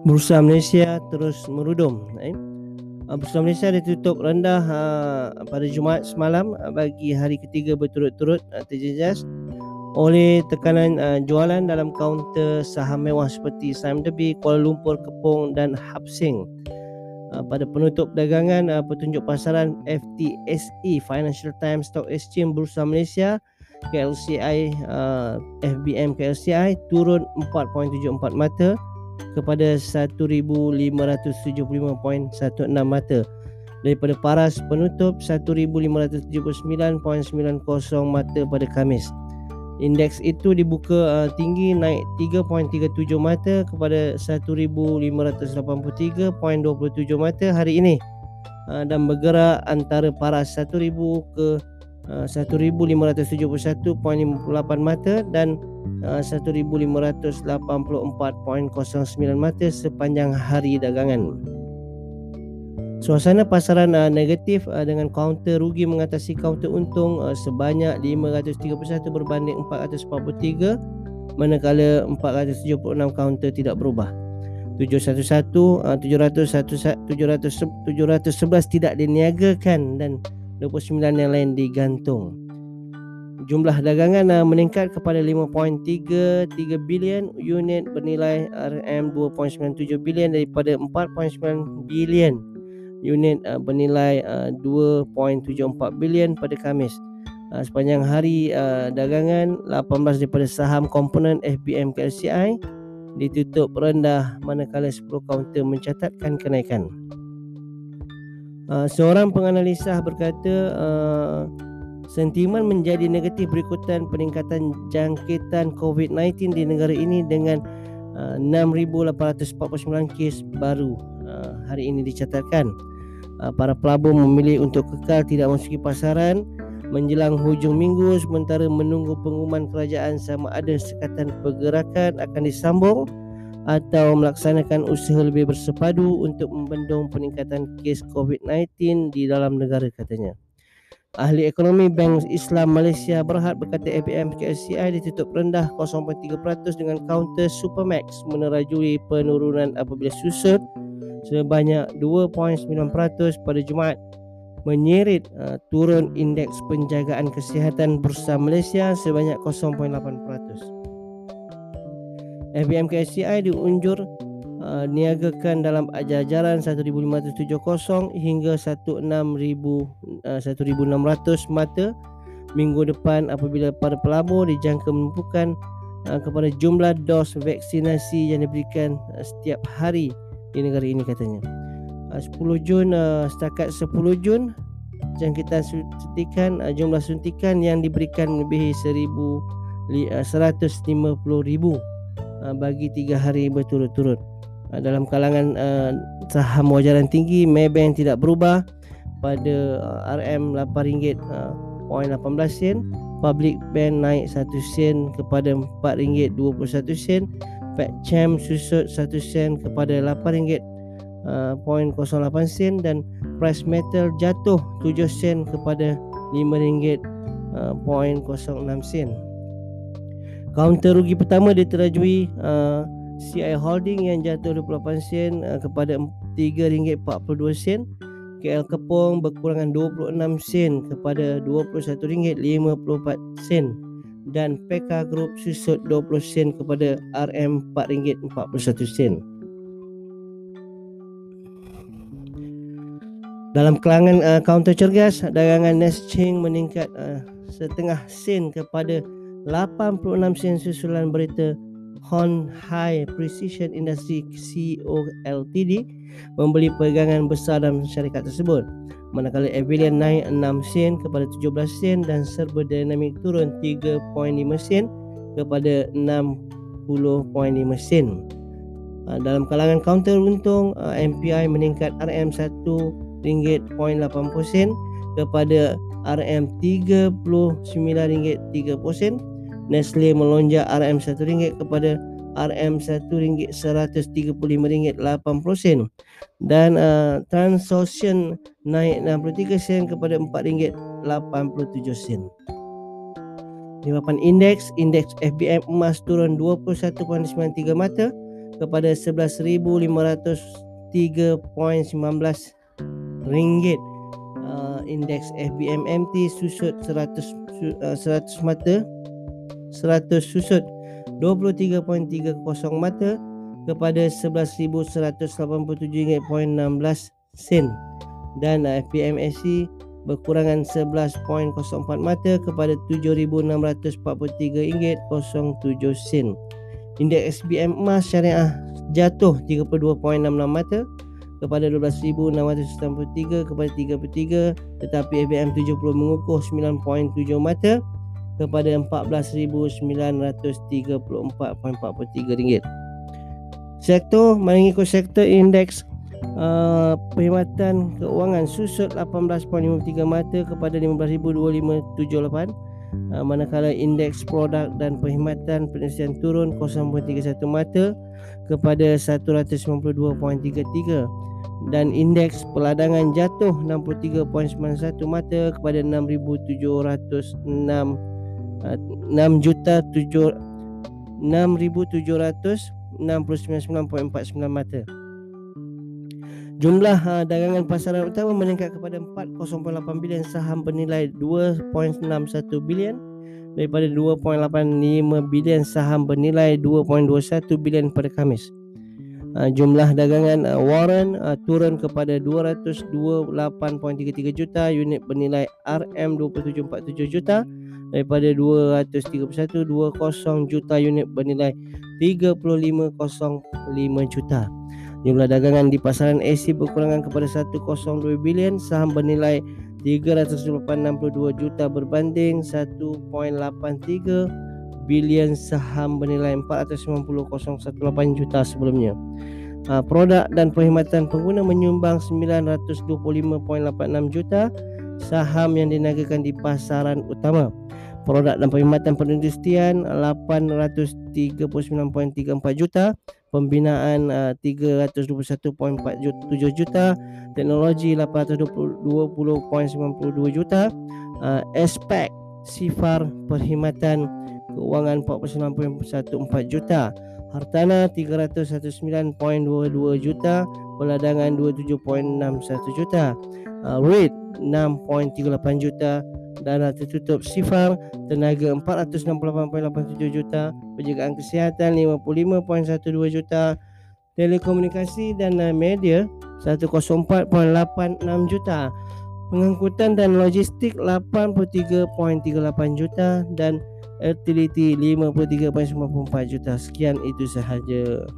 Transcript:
Bursa Malaysia terus merudum eh. Ah, Bursa Malaysia ditutup rendah uh, pada Jumaat semalam uh, bagi hari ketiga berturut-turut terjejas oleh tekanan jualan dalam kaunter saham mewah seperti Sime Derby, Kuala Lumpur, Kepong dan Hapsing. Pada penutup dagangan petunjuk pasaran FTSE Financial Times Stock Exchange Bursa Malaysia KLCI FBM KLCI turun 4.74 mata kepada 1575.16 mata daripada paras penutup 1579.90 mata pada Khamis. Indeks itu dibuka uh, tinggi naik 3.37 mata kepada 1583.27 mata hari ini uh, dan bergerak antara paras 1000 ke 1571.58 mata dan uh, 1584.09 mata sepanjang hari dagangan. Suasana pasaran uh, negatif uh, dengan kaunter rugi mengatasi kaunter untung uh, sebanyak 531 berbanding 443 manakala 476 kaunter tidak berubah. 711 uh, 700 700 711 tidak diniagakan dan 29 yang lain digantung. Jumlah dagangan uh, meningkat kepada 5.33 bilion unit bernilai RM2.97 bilion daripada 4.9 bilion unit uh, bernilai uh, 2.74 bilion pada Khamis. Uh, sepanjang hari uh, dagangan 18 daripada saham komponen FBM KLCI ditutup rendah manakala 10 kaunter mencatatkan kenaikan. Uh, seorang penganalisa berkata uh, sentimen menjadi negatif berikutan peningkatan jangkitan COVID-19 di negara ini dengan uh, 6,849 kes baru uh, hari ini dicatatkan. Uh, para pelabur memilih untuk kekal tidak memasuki pasaran menjelang hujung minggu sementara menunggu pengumuman kerajaan sama ada sekatan pergerakan akan disambung atau melaksanakan usaha lebih bersepadu untuk membendung peningkatan kes COVID-19 di dalam negara katanya. Ahli ekonomi Bank Islam Malaysia berhad berkata ABM KSCI ditutup rendah 0.3% dengan counter Supermax menerajui penurunan apabila susut sebanyak 2.9% pada Jumaat menyerit uh, turun indeks penjagaan kesihatan bursa Malaysia sebanyak 0.8%. FBM KSCI diunjur uh, niagakan dalam ajaran 1570 hingga 16,000 uh, 1600 mata minggu depan apabila para pelabur dijangka menumpukan uh, kepada jumlah dos vaksinasi yang diberikan uh, setiap hari di negara ini katanya. Uh, 10 Jun uh, setakat 10 Jun jangkitan suntikan uh, jumlah suntikan yang diberikan melebihi 1000 uh, 150,000 Uh, bagi tiga hari berturut-turut. Uh, dalam kalangan uh, saham wajaran tinggi, Maybank tidak berubah pada RM RM8.18 sen. Public Bank naik 1 sen kepada RM4.21 sen. Pachem susut 1 sen kepada RM8.08 sen dan price metal jatuh 7 sen kepada RM5.06 sen. Kaunter rugi pertama diterajui uh, CI Holding yang jatuh 28 sen uh, kepada RM3.42 sen. KL Kepong berkurangan 26 sen kepada RM21.54 sen dan PK Group susut 20 sen kepada RM4.41 sen. Dalam kelangan uh, kaunter cergas, dagangan Nesching meningkat uh, setengah sen kepada 86 sen susulan berita Hon High Precision Industry CEO Ltd membeli pegangan besar dalam syarikat tersebut. Manakala Avilion naik 6 sen kepada 17 sen dan Serba Dynamic turun 3.5 sen kepada 60.5 sen. Ah, dalam kalangan counter untung, ah, MPI meningkat RM1.80 sen kepada RM39.30 Nestle melonjak RM1 kepada RM1.135.80 sen dan uh, Transocean naik 63 sen kepada RM4.87 sen. Di papan indeks, indeks FBM emas turun 21.93 mata kepada 11,503.19 ringgit. Uh, indeks FBMMT susut 100 uh, 100 mata 100 susut 23.30 mata kepada 11,187.16 sen dan uh, FBMSC berkurangan 11.04 mata kepada 7,643 ringgit 07 sen. Indeks SBM emas syariah jatuh 32.66 mata kepada 12,693 kepada 33 tetapi FBM 70 mengukuh 9.7 mata kepada 14,934.43 ringgit. Sektor mengikut sektor indeks uh, perkhidmatan keuangan susut 18.53 mata kepada 15,258 uh, manakala indeks produk dan perkhidmatan perindustrian turun 0.31 mata kepada 192.33 dan indeks peladangan jatuh 63.91 mata kepada 6,706 6 juta 7 6,700 69.49 mata. Jumlah uh, dagangan pasaran utama meningkat kepada 4.08 bilion saham bernilai 2.61 bilion daripada 2.85 bilion saham bernilai 2.21 bilion pada Khamis. Uh, jumlah dagangan uh, Warren uh, turun kepada 228.33 juta unit bernilai RM2747 juta daripada 231.20 juta unit bernilai 35.05 juta. Jumlah dagangan di pasaran AC berkurangan kepada 102 bilion saham bernilai 382 juta berbanding 1.83 bilion saham bernilai 490.18 juta sebelumnya. Ha, produk dan perkhidmatan pengguna menyumbang 925.86 juta saham yang diniagakan di pasaran utama. Produk dan perkhidmatan perindustrian 839.34 juta. Pembinaan uh, 321.47 juta. Teknologi 820.92 juta. Uh, aspek sifar perkhidmatan keuangan 49.14 juta. Hartana 319.22 juta. Peladangan 27.61 juta. Uh, rate 6.38 juta. Dana tertutup sifar tenaga 468.87 juta. Penjagaan kesihatan 55.12 juta. Telekomunikasi dan media 104.86 juta. Pengangkutan dan logistik 83.38 juta. Dan utility 53.94 juta. Sekian itu sahaja